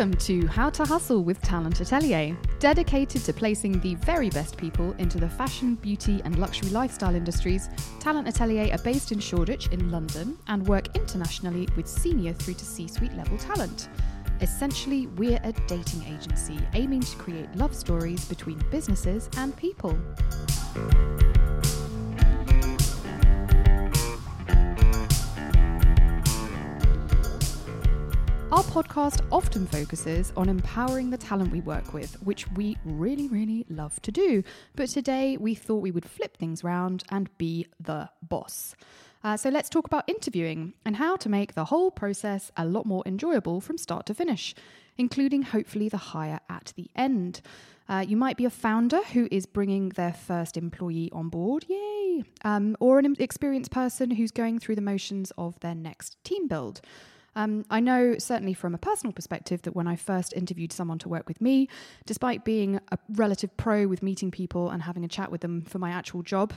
Welcome to How to Hustle with Talent Atelier, dedicated to placing the very best people into the fashion, beauty, and luxury lifestyle industries. Talent Atelier are based in Shoreditch in London and work internationally with senior through to C suite level talent. Essentially, we're a dating agency aiming to create love stories between businesses and people. Our podcast often focuses on empowering the talent we work with, which we really, really love to do. But today we thought we would flip things round and be the boss. Uh, so let's talk about interviewing and how to make the whole process a lot more enjoyable from start to finish, including hopefully the hire at the end. Uh, you might be a founder who is bringing their first employee on board, yay! Um, or an experienced person who's going through the motions of their next team build. Um, I know, certainly from a personal perspective, that when I first interviewed someone to work with me, despite being a relative pro with meeting people and having a chat with them for my actual job,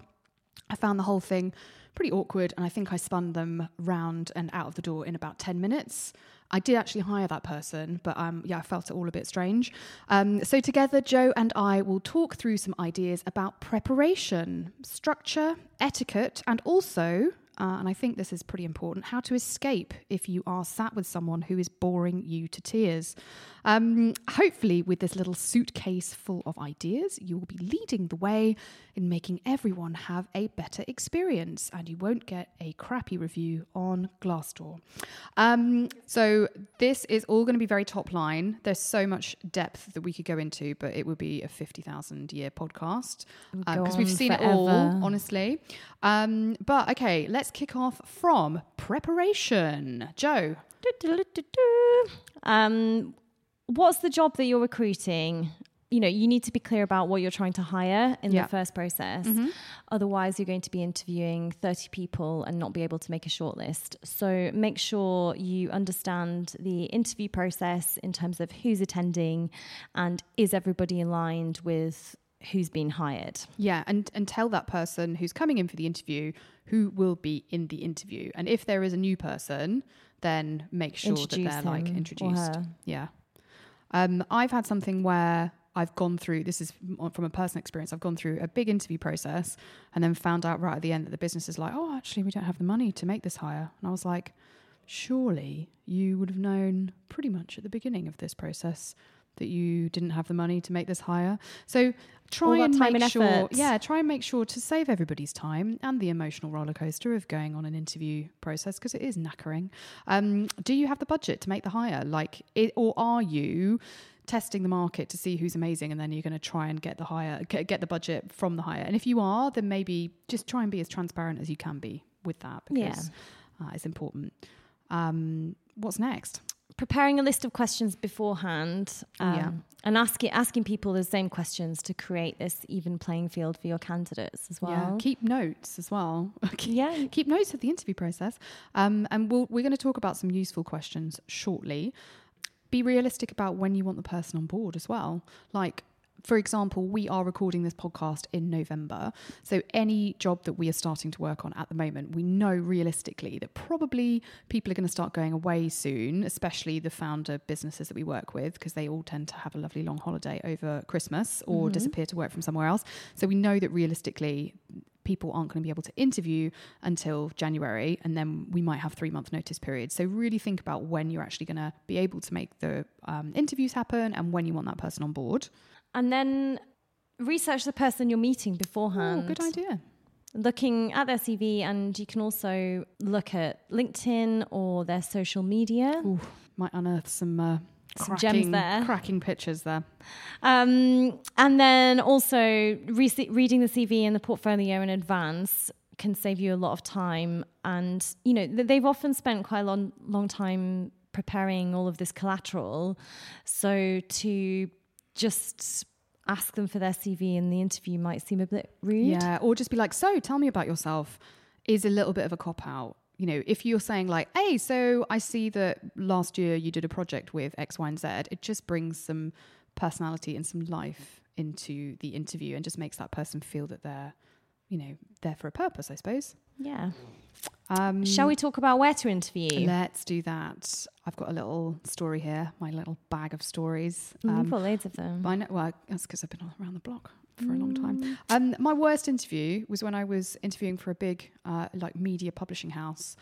I found the whole thing pretty awkward and I think I spun them round and out of the door in about 10 minutes. I did actually hire that person, but um, yeah, I felt it all a bit strange. Um, so, together, Jo and I will talk through some ideas about preparation, structure, etiquette, and also uh, and I think this is pretty important, how to escape if you are sat with someone who is boring you to tears. Um, hopefully, with this little suitcase full of ideas, you will be leading the way in making everyone have a better experience and you won't get a crappy review on Glassdoor. Um, so, this is all going to be very top line. There's so much depth that we could go into, but it would be a 50,000 year podcast because uh, we've seen forever. it all, honestly. Um, but okay, let's kick off from preparation. Jo. Um, what's the job that you're recruiting? You know, you need to be clear about what you're trying to hire in yeah. the first process. Mm-hmm. Otherwise, you're going to be interviewing 30 people and not be able to make a shortlist. So make sure you understand the interview process in terms of who's attending and is everybody aligned with who's been hired. Yeah, and and tell that person who's coming in for the interview who will be in the interview. And if there is a new person, then make sure Introduce that they're like introduced. Yeah. Um, I've had something where I've gone through this is from a personal experience. I've gone through a big interview process and then found out right at the end that the business is like, oh, actually, we don't have the money to make this hire. And I was like, surely you would have known pretty much at the beginning of this process that you didn't have the money to make this hire. So try and make and sure, effort. yeah, try and make sure to save everybody's time and the emotional roller coaster of going on an interview process because it is knackering. Um, do you have the budget to make the hire? Like, it, or are you? testing the market to see who's amazing and then you're going to try and get the hire get, the budget from the hire and if you are then maybe just try and be as transparent as you can be with that because yeah. uh, it's important um, what's next preparing a list of questions beforehand um, yeah. and asking asking people the same questions to create this even playing field for your candidates as well. Yeah, keep notes as well. yeah, keep notes of the interview process. Um, and we we are going to talk about some useful questions shortly. Be realistic about when you want the person on board as well. Like for example, we are recording this podcast in November. So, any job that we are starting to work on at the moment, we know realistically that probably people are going to start going away soon, especially the founder businesses that we work with, because they all tend to have a lovely long holiday over Christmas or mm-hmm. disappear to work from somewhere else. So, we know that realistically, people aren't going to be able to interview until January, and then we might have three month notice periods. So really think about when you're actually going to be able to make the um, interviews happen and when you want that person on board and then research the person you're meeting beforehand. Oh, good idea. Looking at their CV, and you can also look at LinkedIn or their social media. Ooh, might unearth some uh, some cracking, gems there, cracking pictures there. Um, and then also re- reading the CV and the portfolio in advance can save you a lot of time. And you know they've often spent quite a long long time preparing all of this collateral, so to just ask them for their CV in the interview might seem a bit rude. Yeah, or just be like, so tell me about yourself is a little bit of a cop out. You know, if you're saying like, hey, so I see that last year you did a project with X, Y, and Z, it just brings some personality and some life into the interview and just makes that person feel that they're, you know, there for a purpose, I suppose. Yeah. Um, Shall we talk about where to interview? Let's do that. I've got a little story here, my little bag of stories. Um, You've got loads of them. I know, well, that's because I've been around the block for mm. a long time. Mm. Um, my worst interview was when I was interviewing for a big, uh, like, media publishing house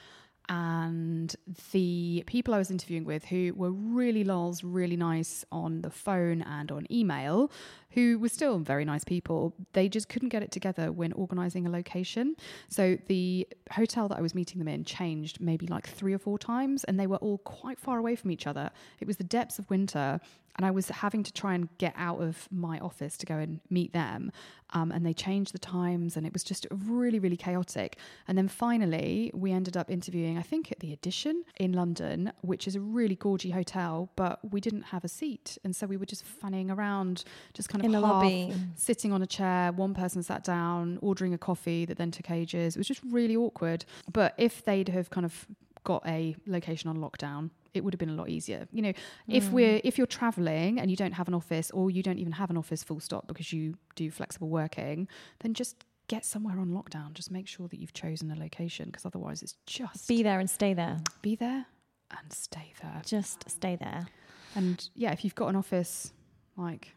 and the people I was interviewing with, who were really lols, really nice on the phone and on email, who were still very nice people, they just couldn't get it together when organizing a location. So the hotel that I was meeting them in changed maybe like three or four times, and they were all quite far away from each other. It was the depths of winter, and I was having to try and get out of my office to go and meet them. Um, and they changed the times, and it was just really, really chaotic. And then finally, we ended up interviewing, I think, at the Edition in London, which is a really gorgy hotel, but we didn't have a seat. And so we were just fanning around, just kind of in the lobby, sitting on a chair. One person sat down, ordering a coffee that then took ages. It was just really awkward. But if they'd have kind of got a location on lockdown, it would have been a lot easier. You know, mm. if we're if you're traveling and you don't have an office or you don't even have an office full stop because you do flexible working, then just get somewhere on lockdown. Just make sure that you've chosen a location because otherwise it's just be there and stay there. Be there and stay there. Just stay there. And yeah, if you've got an office, like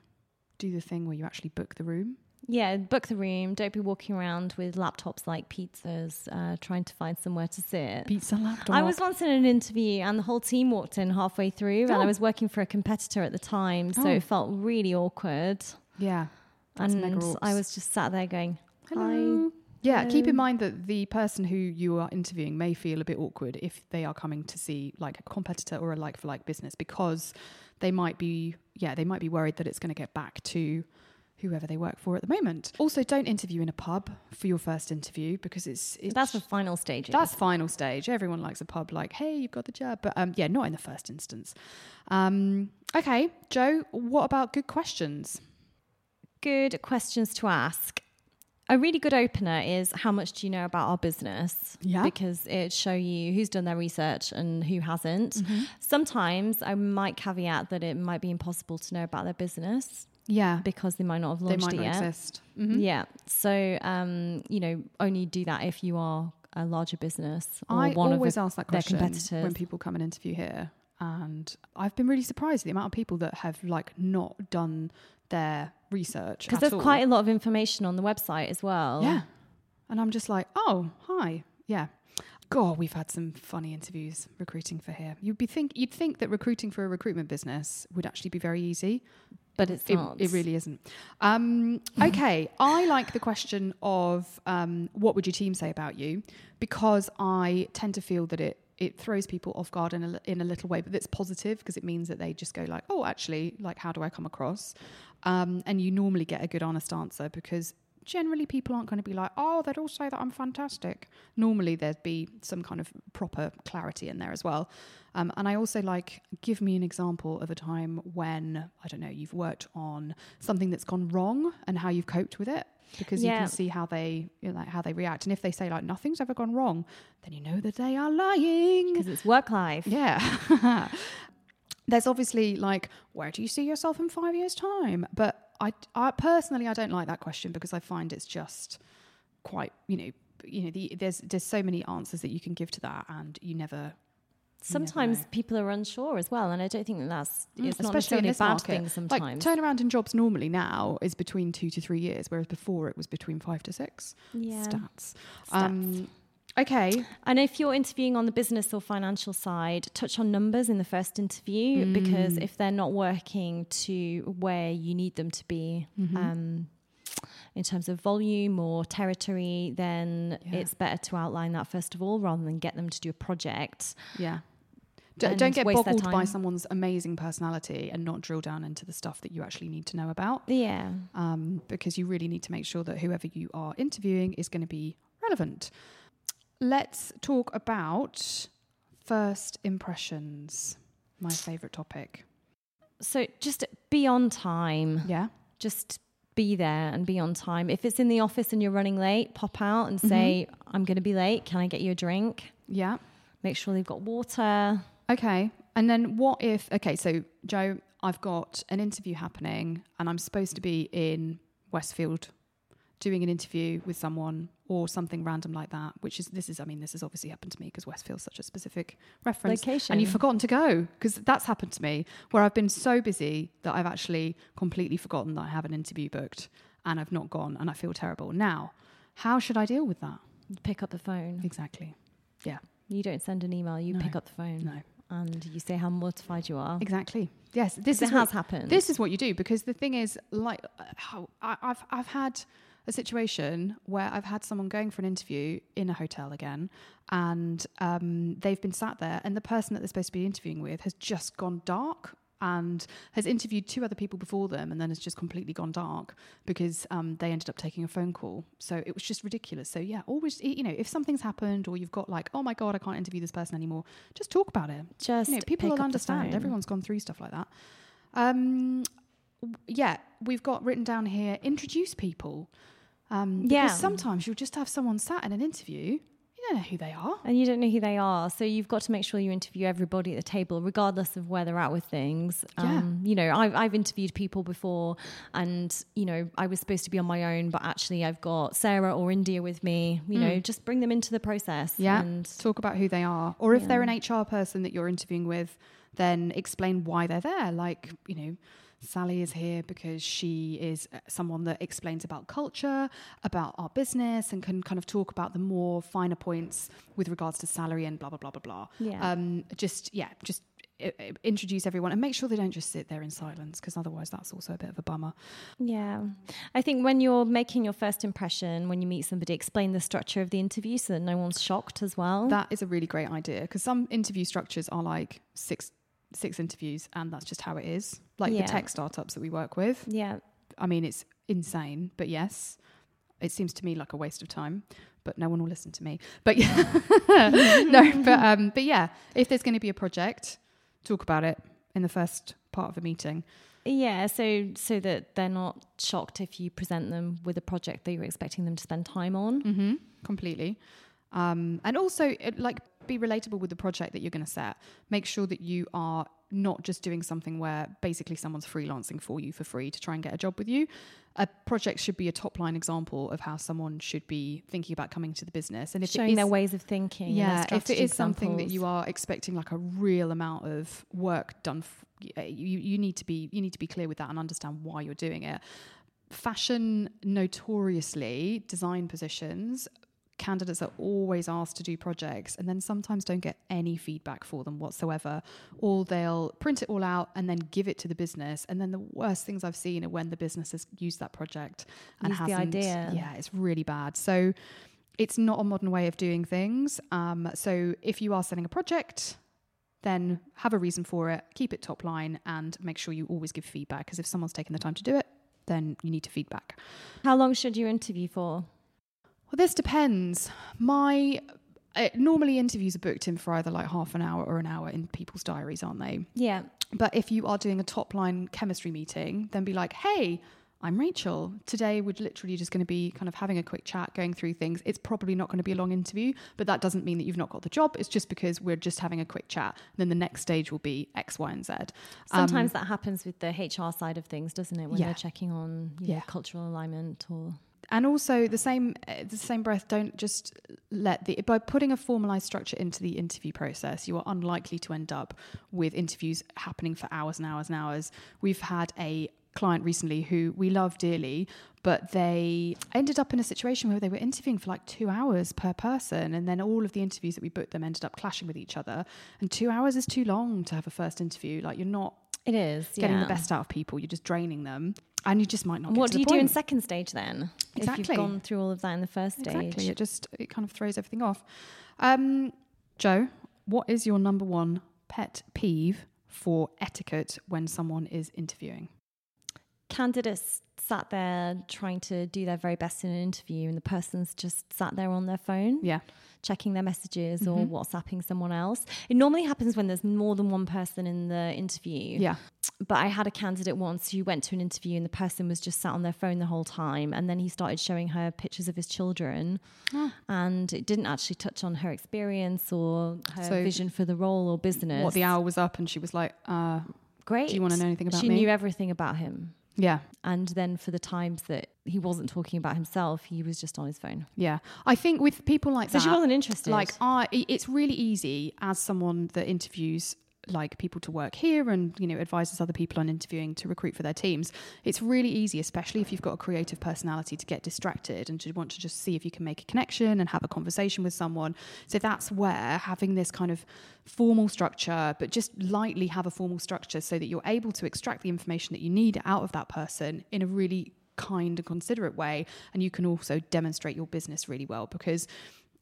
do the thing where you actually book the room yeah, book the room. Don't be walking around with laptops like pizzas, uh, trying to find somewhere to sit. Pizza laptop. I was once in an interview and the whole team walked in halfway through, oh. and I oh. was working for a competitor at the time, so oh. it felt really awkward. Yeah. And I was just sat there going, Hello. Yeah, Hello. keep in mind that the person who you are interviewing may feel a bit awkward if they are coming to see like a competitor or a like for like business because they might be, yeah, they might be worried that it's going to get back to whoever they work for at the moment. Also, don't interview in a pub for your first interview because it's, it's that's the final stage. That's final stage. Everyone likes a pub, like, hey, you've got the job, but um, yeah, not in the first instance. Um, okay, Jo, what about good questions? Good questions to ask. A really good opener is how much do you know about our business? Yeah. Because it show you who's done their research and who hasn't. Mm-hmm. Sometimes I might caveat that it might be impossible to know about their business. Yeah. Because they might not have launched they might it not yet. Exist. Mm-hmm. Yeah. So, um, you know, only do that if you are a larger business or I one always of ask that question when people come and interview here. And I've been really surprised at the amount of people that have like not done their research. Because there's all. quite a lot of information on the website as well. Yeah. And I'm just like, oh, hi. Yeah. God, we've had some funny interviews recruiting for here. You'd be think you'd think that recruiting for a recruitment business would actually be very easy, but it's it, not. It really isn't. Um, okay, I like the question of um, what would your team say about you because I tend to feel that it it throws people off guard in a, in a little way, but that's positive because it means that they just go like, oh, actually, like, how do I come across? Um, and you normally get a good, honest answer because generally people aren't going to be like, oh, they'd all say that I'm fantastic. Normally there'd be some kind of proper clarity in there as well. Um, and I also like, give me an example of a time when, I don't know, you've worked on something that's gone wrong and how you've coped with it. Because yeah. you can see how they you know, like how they react, and if they say like nothing's ever gone wrong, then you know that they are lying. Because it's work life. Yeah. There's obviously like, where do you see yourself in five years' time? But I, I personally, I don't like that question because I find it's just quite, you know, you know, the, there's there's so many answers that you can give to that, and you never. Sometimes people are unsure as well, and I don't think that that's mm, it's not necessarily a bad market. thing. Sometimes, like turnaround in jobs normally now is between two to three years, whereas before it was between five to six. Yeah, stats. stats. Um, Okay. And if you're interviewing on the business or financial side, touch on numbers in the first interview mm. because if they're not working to where you need them to be, mm-hmm. um, in terms of volume or territory, then yeah. it's better to outline that first of all rather than get them to do a project. Yeah. D- don't get boggled by someone's amazing personality and not drill down into the stuff that you actually need to know about. Yeah. Um, because you really need to make sure that whoever you are interviewing is going to be relevant let's talk about first impressions. My favorite topic. So just be on time. Yeah. Just be there and be on time. If it's in the office and you're running late, pop out and say, mm-hmm. I'm going to be late. Can I get you a drink? Yeah. Make sure they've got water. Okay. And then what if, okay, so Jo, I've got an interview happening and I'm supposed to be in Westfield doing an interview with someone or something random like that, which is this is I mean this has obviously happened to me because Westfield's such a specific reference Location. and you've forgotten to go because that's happened to me where I've been so busy that I've actually completely forgotten that I have an interview booked and I've not gone and I feel terrible. Now, how should I deal with that? Pick up the phone. Exactly. Yeah. You don't send an email, you No. pick up the phone. No. And you say how mortified you are. Exactly. Yes, this is has what, happened. This is what you do because the thing is, like, I, I've I've had a situation where I've had someone going for an interview in a hotel again, and um, they've been sat there, and the person that they're supposed to be interviewing with has just gone dark. And has interviewed two other people before them, and then has just completely gone dark because um, they ended up taking a phone call. So it was just ridiculous. So yeah, always you know if something's happened or you've got like oh my god I can't interview this person anymore, just talk about it Just you know, people will understand. Everyone's gone through stuff like that. Um, yeah, we've got written down here introduce people. Um, because Yeah. sometimes you'll just have someone sat in an interview, don't know who they are. And you don't know who they are. So you've got to make sure you interview everybody at the table, regardless of where they're at with things. Yeah. Um, you know, I've, I've interviewed people before and, you know, I was supposed to be on my own, but actually I've got Sarah or India with me. You know, just bring them into the process. Yeah, And talk about who they are, or if Yeah. they're an HR person that you're interviewing with, then explain why they're there. Like you know, Sally is here because she is uh, someone that explains about culture, about our business, and can kind of talk about the more finer points with regards to salary and blah blah blah blah blah. Yeah. Um, just yeah, just. uh, uh, Introduce everyone and make sure they don't just sit there in silence because otherwise that's also a bit of a bummer. Yeah. I think when you're making your first impression, when you meet somebody, explain the structure of the interview so that no one's shocked as well. That is a really great idea because some interview structures are like six six interviews and that's just how it is. Like Yeah. the tech startups that we work with. yeah. I mean, it's insane, but yes, it seems to me like a waste of time. But no one will listen to me. But yeah, no, but um, but yeah, if there's going to be a project, talk about it in the first part of a meeting. Yeah, so so that they're not shocked if you present them with a project that you're expecting them to spend time on. Mm-hmm. Completely. Um, and also, it, like, be relatable with the project that you're going to set. Make sure that you are not just doing something where basically someone's freelancing for you for free to try and get a job with you. A project should be a top line example of how someone should be thinking about coming to the business. And if Showing is, their ways of thinking. yeah, if it is is something that you are expecting like a real amount of work done, f- y- eh, you you need to be you need to be clear with that and understand why you're doing it. Fashion notoriously design positions. Candidates are always asked to do projects and then sometimes don't get any feedback for them whatsoever. Or they'll print it all out and then give it to the business. And then the worst things I've seen are when the business has used that project and Used the hasn't. idea. Yeah, it's really bad. So it's not a modern way of doing things. Um, so if you are selling a project, then have a reason for it, keep it top line, and make sure you always give feedback. Because if someone's taken the time to do it, then you need to feedback. How long should you interview for? Well, this depends. My uh, normally interviews are booked in for either like half an hour or an hour in people's diaries, aren't they? Yeah. But if you are doing a top line chemistry meeting, then be like, hey, I'm Rachel. Today we're literally just going to be kind of having a quick chat, going through things. It's probably not going to be a long interview, but that doesn't mean that you've not got the job. It's just because we're just having a quick chat. then the next stage will be X, Y, and Z. Um, Sometimes that happens with the HR side of things, doesn't it? When Yeah. they're checking on you know, cultural alignment or and also the same uh, the same breath don't just let the by putting a formalized structure into the interview process you are unlikely to end up with interviews happening for hours and hours and hours. We've had a client recently who we love dearly but they ended up in a situation where they were interviewing for like two hours per person and then all of the interviews that we booked them ended up clashing with each other. And two hours is too long to have a first interview. Like you're not it is getting yeah. the best out of people you're just draining them and you just might not get What to do you do in second stage then? If Exactly. you've gone through all of that in the first stage. Exactly. It just it kind of throws everything off. Um, Jo, what is your number one pet peeve for etiquette when someone is interviewing? Candidates sat there trying to do their very best in an interview and the person's just sat there on their phone Yeah. Checking their messages or Mhm. WhatsApping someone else. It normally happens when there's more than one person in the interview. Yeah. But I had a candidate once who went to an interview and the person was just sat on their phone the whole time. And then he started showing her pictures of his children. Oh. And it didn't actually touch on her experience or her So vision for the role or business. What the hour was up and she was like, uh, Great. Do you wanna know anything about him? she me? knew everything about him. Yeah. And then for the times that he wasn't talking about himself, he was just on his phone. Yeah. I think with people like so that. she wasn't interested. Like, I, it's really easy as someone that interviews like people to work here and you know advises other people on interviewing to recruit for their teams it's really easy especially if you've got a creative personality to get distracted and to want to just see if you can make a connection and have a conversation with someone. So that's where having this kind of formal structure but just lightly have a formal structure so that you're able to extract the information that you need out of that person in a really kind and considerate way and you can also demonstrate your business really well because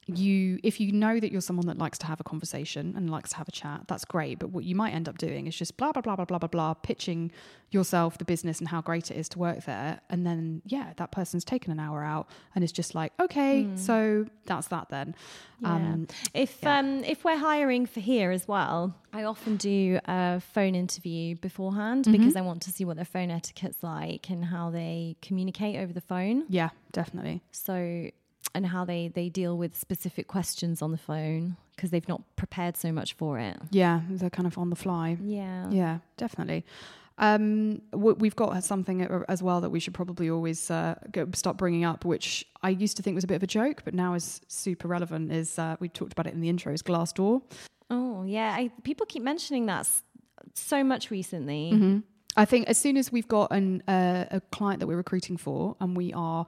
you if you know that you're someone that likes to have a conversation and likes to have a chat that's great but what you might end up doing is just blah blah blah blah blah blah blah pitching yourself the business and how great it is to work there and then yeah that person's taken an hour out and it's just like okay mm. so that's that then yeah. Um, if yeah. um if we're hiring for here as well I often do a phone interview beforehand mm-hmm. because I want to see what their phone etiquette's like and how they communicate over the phone yeah definitely so and how they they deal with specific questions on the phone because they've not prepared so much for it. Yeah, they're kind of on the fly. Yeah, yeah, definitely. Um, we've got something as well that we should probably always uh, go, stop bringing up, which I used to think was a bit of a joke, but now is super relevant. Is uh, we talked about it in the intro? Is Glassdoor? Oh yeah, I, people keep mentioning that so much recently. Mm-hmm. I think as soon as we've got an, uh, a client that we're recruiting for, and we are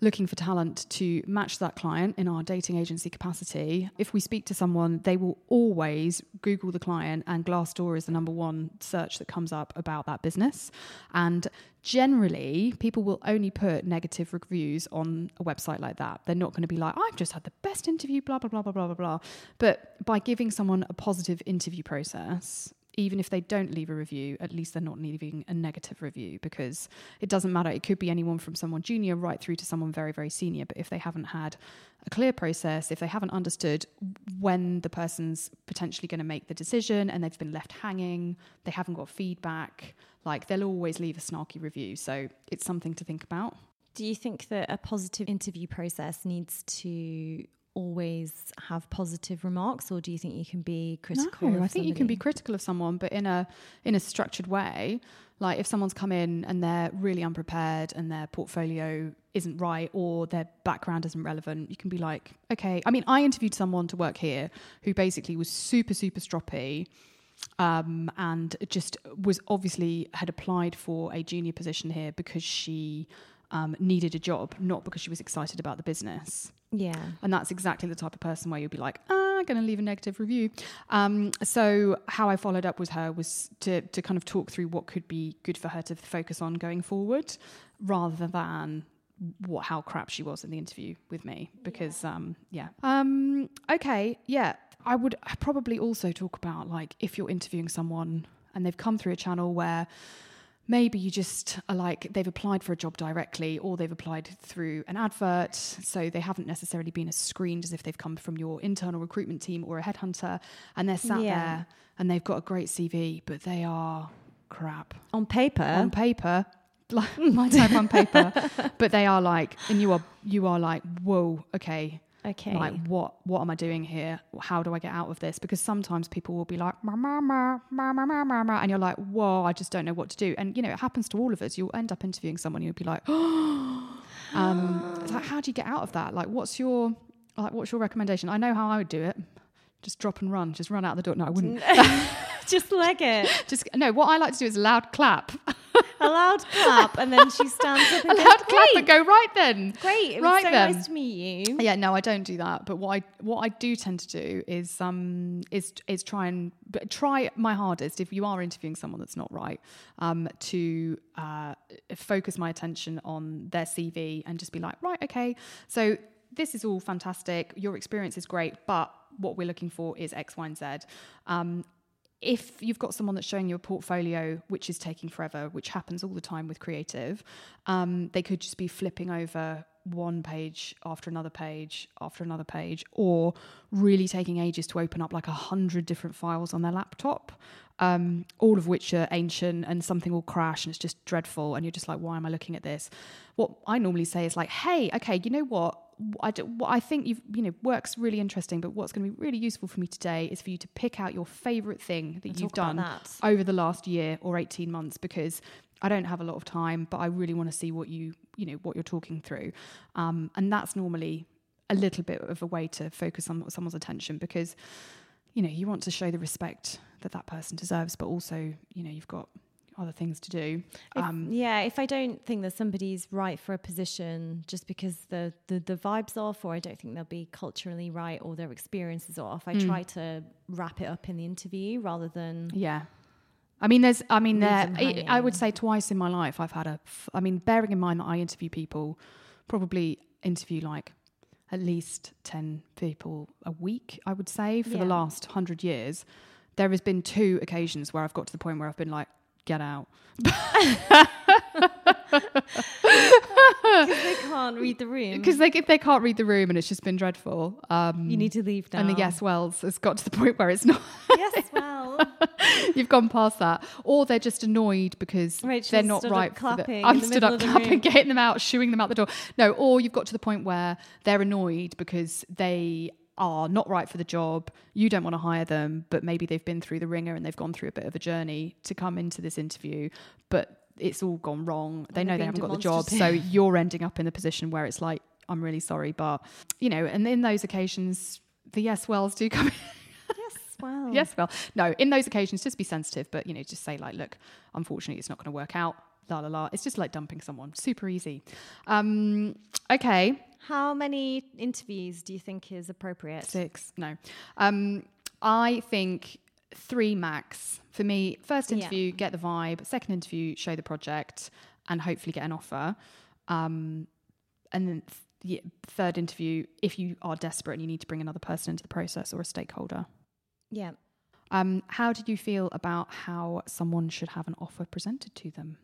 looking for talent to match that client in our dating agency capacity, if we speak to someone, they will always Google the client, and Glassdoor is the number one search that comes up about that business. And generally, people will only put negative reviews on a website like that. They're not going to be like, I've just had the best interview, blah, blah, blah, blah, blah, blah, blah. But by giving someone a positive interview process, even if they don't leave a review, at least they're not leaving a negative review because it doesn't matter. It could be anyone from someone junior right through to someone very, very senior. But if they haven't had a clear process, if they haven't understood when the person's potentially going to make the decision and they've been left hanging, they haven't got feedback, like they'll always leave a snarky review. So it's something to think about. Do you think that a positive interview process needs to always have positive remarks or do you think you can be critical no, i think somebody? you can be critical of someone but in a in a structured way like if someone's come in and they're really unprepared and their portfolio isn't right or their background isn't relevant you can be like okay i mean i interviewed someone to work here who basically was super super stroppy um, and just was obviously had applied for a junior position here because she um, needed a job, not because she was excited about the business. Yeah. And that's exactly the type of person where you'd be like, ah, I'm going to leave a negative review. Um, so how I followed up with her was to, to kind of talk through what could be good for her to focus on going forward rather than what how crap she was in the interview with me because yeah. um yeah um okay yeah i would probably also talk about like if you're interviewing someone and they've come through a channel where maybe you just are like they've applied for a job directly or they've applied through an advert so they haven't necessarily been as screened as if they've come from your internal recruitment team or a headhunter and they're sat yeah. there and they've got a great cv but they are crap. On paper? On paper. Like my type on paper. But they are like and you are you are like whoa okay Okay. Like what what am I doing here? How do I get out of this? Because sometimes people will be like ma ma ma ma ma ma ma, ma and you're like, whoa, I just don't know what to do. And you know, it happens to all of us. You'll end up interviewing someone, you'll be like, oh um, like how do you get out of that? Like what's your like what's your recommendation? I know how I would do it. Just drop and run. Just run out the door. No, I wouldn't. just leg it. Just no. What I like to do is a loud clap. a loud clap, and then she stands up. And a goes, loud clap and go right then. Great. It right was so then. nice to meet you. Yeah. No, I don't do that. But what I what I do tend to do is um is is try and try my hardest if you are interviewing someone that's not right um to uh, focus my attention on their CV and just be like right okay so this is all fantastic your experience is great but what we're looking for is X, Y, and Z. Um, if you've got someone that's showing you a portfolio which is taking forever, which happens all the time with creative, um, they could just be flipping over one page after another page after another page, or really taking ages to open up like a hundred different files on their laptop, um, all of which are ancient and something will crash and it's just dreadful. And you're just like, why am I looking at this? What I normally say is like, hey, okay, you know what? I, do, what I think you've you know works really interesting, but what's going to be really useful for me today is for you to pick out your favorite thing that you've done over the last year or eighteen months because I don't have a lot of time, but I really want to see what you, you know, what you're talking through. Um, and that's normally a little bit of a way to focus on someone's attention because, you know, you want to show the respect that that person deserves, but also, you know, you've got other things to do. If, um, yeah, if I don't think that somebody's right for a position just because the, the, the vibe's off, or I don't think they'll be culturally right, or their experience is off, I mm. try to wrap it up in the interview rather than yeah I mean, there's, I mean, there, I, I would say twice in my life I've had a, I mean, bearing in mind that I interview people, probably interview like at least 10 people a week, I would say, for yeah. the last hundred years. There has been two occasions where I've got to the point where I've been like, get out. Because they can't read the room. Because they, if they can't read the room and it's just been dreadful. Um, you need to leave now. And the yes wells has got to the point where it's not. yes well. You've gone past that. Or they're just annoyed because Rachel's they're not right. clapping the, I'm stood up clapping, getting them out, shooing them out the door. No, or you've got to the point where they're annoyed because they are not right for the job. You don't want to hire them, but maybe they've been through the ringer and they've gone through a bit of a journey to come into this interview. But it's all gone wrong. They know they haven't got the job, so you're ending up in the position where it's like, I'm really sorry, but you know, and in those occasions, the yes wells do come. yes, well, yes, well, no. In those occasions, just be sensitive, but you know, just say like, look, unfortunately, it's not going to work out. La la la. It's just like dumping someone. Super easy. Um, okay. How many interviews do you think is appropriate? Six. No. Um, I think three max for me. First interview, yeah. get the vibe. Second interview, show the project, and hopefully get an offer. Um, and then th- third interview, if you are desperate and you need to bring another person into the process or a stakeholder. Yeah. Um, how did you feel about how someone should have an offer presented to them?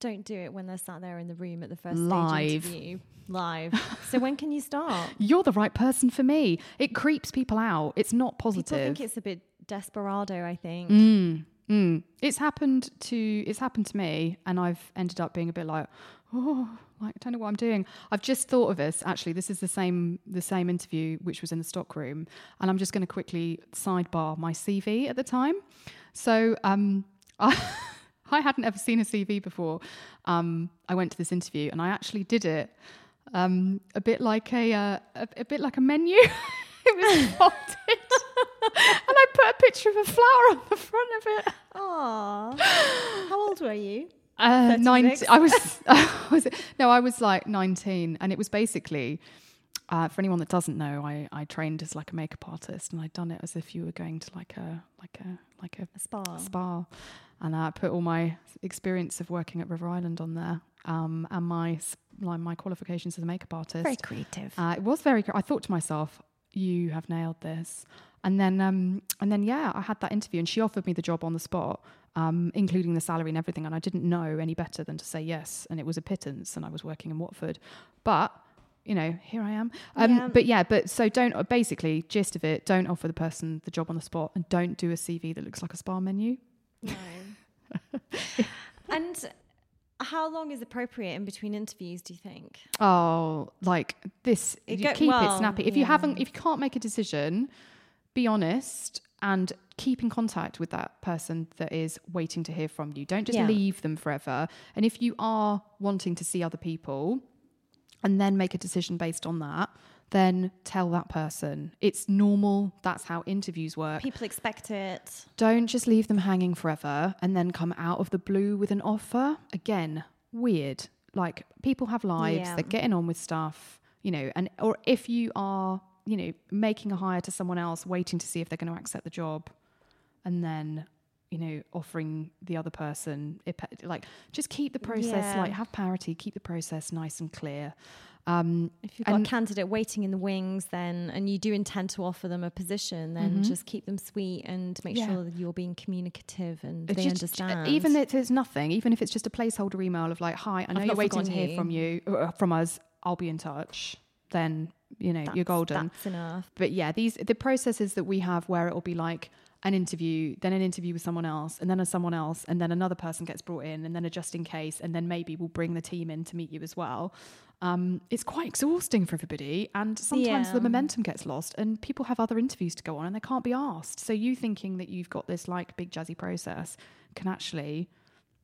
Don't do it when they're sat there in the room at the first live interview. Live. so when can you start? You're the right person for me. It creeps people out. It's not positive. People think it's a bit desperado. I think. Mm, mm. It's happened to it's happened to me, and I've ended up being a bit like, oh, like I don't know what I'm doing. I've just thought of this. Actually, this is the same the same interview which was in the stock room, and I'm just going to quickly sidebar my CV at the time. So um, I. I hadn't ever seen a CV before. Um, I went to this interview and I actually did it um, a bit like a, uh, a, a bit like a menu. it was folded, and I put a picture of a flower on the front of it. Aww. How old were you? Uh, 19, I was, uh, was it? No, I was like 19. And it was basically, uh, for anyone that doesn't know, I, I trained as like a makeup artist and I'd done it as if you were going to like a, like a, like a, a spa. spa. And I put all my experience of working at River Island on there um, and my like my qualifications as a makeup artist. Very creative. Uh, it was very. I thought to myself, "You have nailed this." And then, um, and then, yeah, I had that interview, and she offered me the job on the spot, um, including the salary and everything. And I didn't know any better than to say yes, and it was a pittance, and I was working in Watford. But you know, here I am. Um, yeah. But yeah, but so don't basically gist of it. Don't offer the person the job on the spot, and don't do a CV that looks like a spa menu. No. and how long is appropriate in between interviews? Do you think? Oh, like this. It you go, keep well, it snappy. If yeah. you haven't, if you can't make a decision, be honest and keep in contact with that person that is waiting to hear from you. Don't just yeah. leave them forever. And if you are wanting to see other people, and then make a decision based on that, then tell that person. It's normal. That's how interviews work. People expect it. Don't just leave them hanging forever and then come out of the blue with an offer. Again, weird. Like people have lives, yeah. they're getting on with stuff, you know, and or if you are, you know, making a hire to someone else, waiting to see if they're going to accept the job and then you know offering the other person like just keep the process yeah. like have parity keep the process nice and clear um, if you've got a candidate waiting in the wings, then and you do intend to offer them a position, then mm-hmm. just keep them sweet and make yeah. sure that you're being communicative and it's they just, understand. Even if it's nothing, even if it's just a placeholder email of like, "Hi, I know I've you're waiting to hear from you uh, from us. I'll be in touch." Then you know that's, you're golden. That's enough. But yeah, these the processes that we have where it will be like an interview, then an interview with someone else, and then a someone else, and then another person gets brought in, and then a just in case, and then maybe we'll bring the team in to meet you as well. Um, it's quite exhausting for everybody, and sometimes yeah. the momentum gets lost, and people have other interviews to go on, and they can't be asked. So you thinking that you've got this like big jazzy process can actually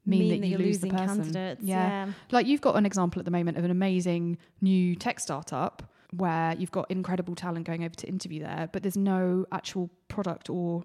mean, mean that, that you lose the person. candidates, Yeah. yeah. Like you've got an example at the moment of an amazing new tech startup where you've got incredible talent going over to interview there, but there's no actual product or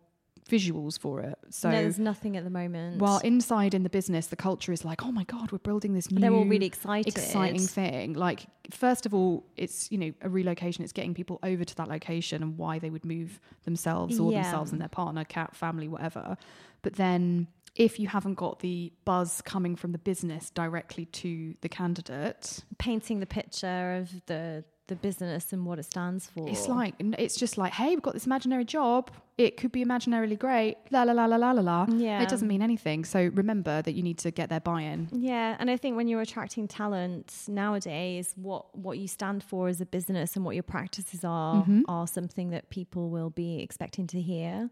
visuals for it. So no, there's nothing at the moment. while inside in the business, the culture is like, oh my God, we're building this new they're all really excited. exciting thing. Like, first of all, it's, you know, a relocation. It's getting people over to that location and why they would move themselves or Yeah. themselves and their partner, cat, family, whatever. But then if you haven't got the buzz coming from the business directly to the candidate, Painting the picture of the the business and what it stands for. it's like, it's just like, hey, we've got this imaginary job. It could be imaginarily great. La la la la la la la. Yeah. It doesn't mean anything. So remember that you need to get their buy in. Yeah, and I think when you're attracting talent nowadays, what what you stand for as a business and what your practices are Mhm. are something that people will be expecting to hear.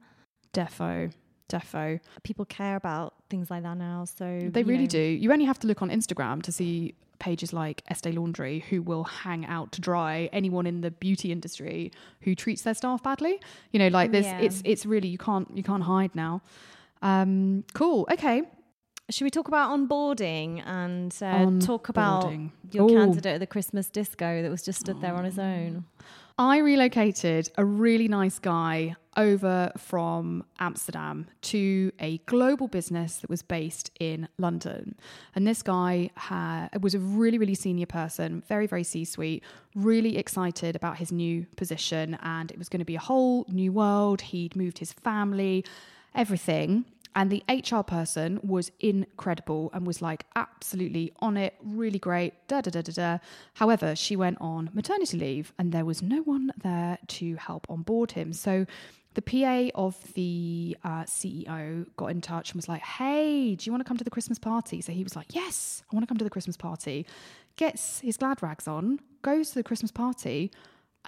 Defo. Defo. People care about things like that now, so They really know, do. You only have to look on Instagram to see pages like Estee Laundry who will hang out to dry anyone in the beauty industry who treats their staff badly. You know, like this Yeah. it's it's really you can't you can't hide now. Um cool. Okay. Should we talk about onboarding and uh, talk about your Ooh. candidate at the Christmas disco that was just stood there on his own? I relocated a really nice guy over from Amsterdam to a global business that was based in London. And this guy ha- was a really, really senior person, very, very C suite, really excited about his new position. And it was going to be a whole new world. He'd moved his family, everything. And the HR person was incredible and was like absolutely on it, really great, da da da da da. However, she went on maternity leave and there was no one there to help onboard him. So the PA of the uh, CEO got in touch and was like, hey, do you want to come to the Christmas party? So he was like, yes, I want to come to the Christmas party. Gets his glad rags on, goes to the Christmas party,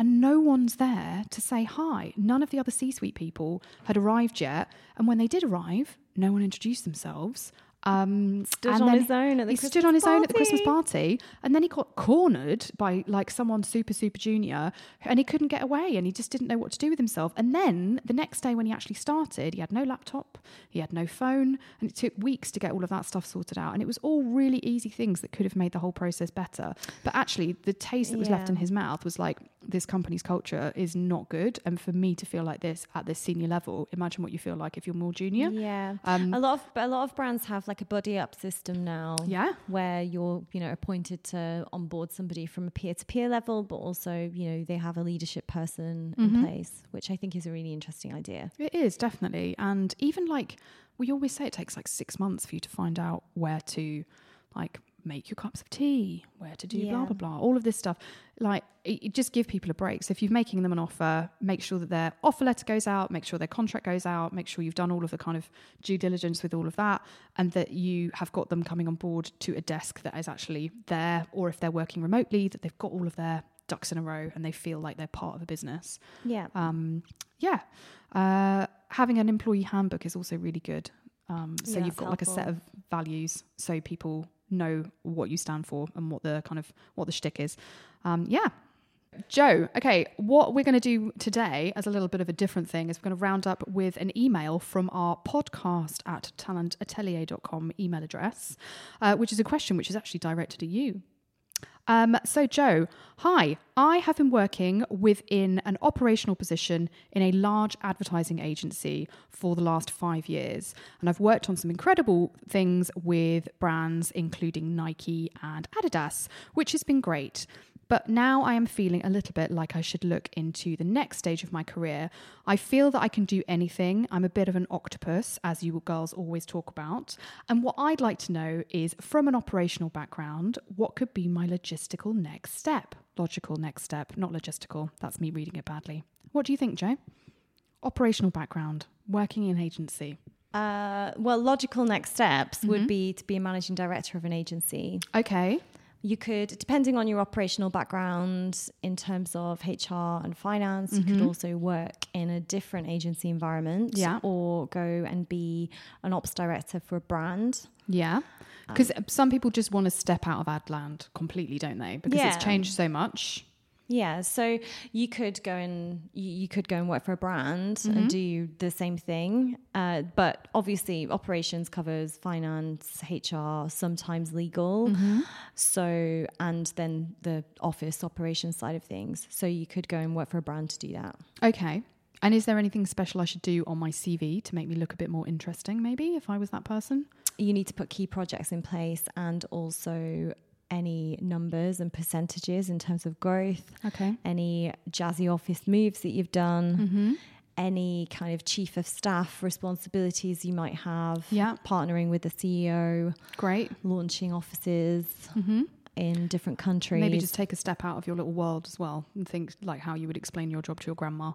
and no one's there to say hi. None of the other C suite people had arrived yet. And when they did arrive, no one introduced themselves. Um, Stood on his own at the he stood Christmas on his own at the Christmas party. party, and then he got cornered by like someone super super junior, and he couldn't get away, and he just didn't know what to do with himself. And then the next day when he actually started, he had no laptop, he had no phone, and it took weeks to get all of that stuff sorted out. And it was all really easy things that could have made the whole process better. But actually, the taste that was left in his mouth was like this company's culture is not good, and for me to feel like this at this senior level, imagine what you feel like if you're more junior. Yeah. Um, a lot of a lot of brands have like a buddy up system now. Yeah. Where you're, you know, appointed to onboard somebody from a peer to peer level, but also, you know, they have a leadership person Mm-hmm. in place, which I think is a really interesting idea. It is definitely, and even like we always say, it takes like six months for you to find out where to like make your cups of tea, where to do blah Yeah. blah blah, all of this stuff. Like it, it just give people a break. So if you're making them an offer, make sure that their offer letter goes out, make sure their contract goes out, make sure you've done all of the kind of due diligence with all of that, and that you have got them coming on board to a desk that is actually there, or if they're working remotely, that they've got all of their ducks in a row and they feel like they're part of a business Yeah. um, yeah, uh, having an employee handbook is also really good. Um, so Yeah, you've got like a set of values, so people know what you stand for and what the kind of what the shtick is. Um, yeah. Jo, okay, what we're going to do today as a little bit of a different thing is we're going to round up with an email from our podcast at talentatelier.com email address, uh, which is a question which is actually directed at you. Um, so, Jo, hi. I have been working within an operational position in a large advertising agency for the last five years. And I've worked on some incredible things with brands, including Nike and Adidas, which has been great. But now I am feeling a little bit like I should look into the next stage of my career. I feel that I can do anything. I'm a bit of an octopus, as you girls always talk about. And what I'd like to know is from an operational background, what could be my logistical next step? Logical next step, not logistical. That's me reading it badly. What do you think, Jo? Operational background, working in agency. Uh, well, logical next steps Mm-hmm. would be to be a managing director of an agency. Okay. You could, depending on your operational background in terms of HR and finance, you could mm-hmm. also work in a different agency environment Yeah. or go and be an ops director for a brand. Yeah. Um, because some people just want to step out of ad land completely, don't they? Because Yeah. it's changed so much. Yeah, so you could go and you could go and work for a brand mm-hmm. and do the same thing, uh, but obviously operations covers finance, HR, sometimes legal. Mm-hmm. So and then the office operations side of things. So you could go and work for a brand to do that. Okay. And is there anything special I should do on my CV to make me look a bit more interesting? Maybe if I was that person. You need to put key projects in place and also any numbers and percentages in terms of growth. Okay. Any jazzy office moves that you've done. Mm-hmm. Any kind of chief of staff responsibilities you might have. Yeah. Partnering with the CEO. Great. Launching offices. Mm-hmm. In different countries. Maybe just take a step out of your little world as well and think like how you would explain your job to your grandma.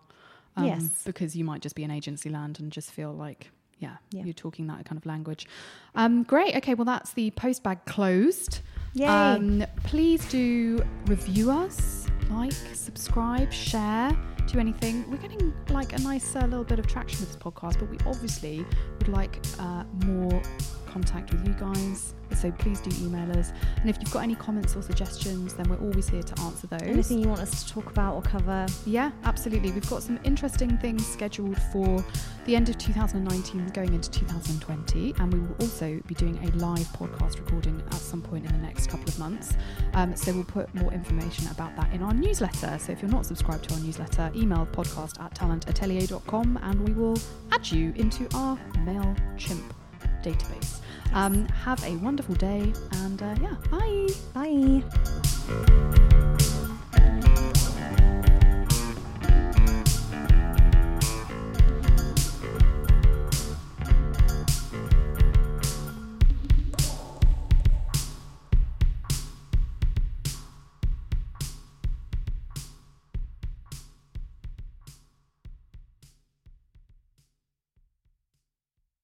Um, yes. Because you might just be in agency land and just feel like yeah, yeah, you're talking that kind of language. Um, great. Okay, well, that's the post bag closed. Yay. Um, please do review us, like, subscribe, share, do anything. We're getting like a nice uh, little bit of traction with this podcast, but we obviously would like uh, more contact with you guys. So please do email us. And if you've got any comments or suggestions, then we're always here to answer those. Anything you want us to talk about or cover? Yeah, absolutely. We've got some interesting things scheduled for the end of 2019 going into 2020. And we will also be doing a live podcast recording at some point in the next couple of months. Um, so we'll put more information about that in our newsletter. So if you're not subscribed to our newsletter, email podcast at talentatelier.com and we will add you into our MailChimp database. Um, have a wonderful day and uh, yeah, bye. Bye.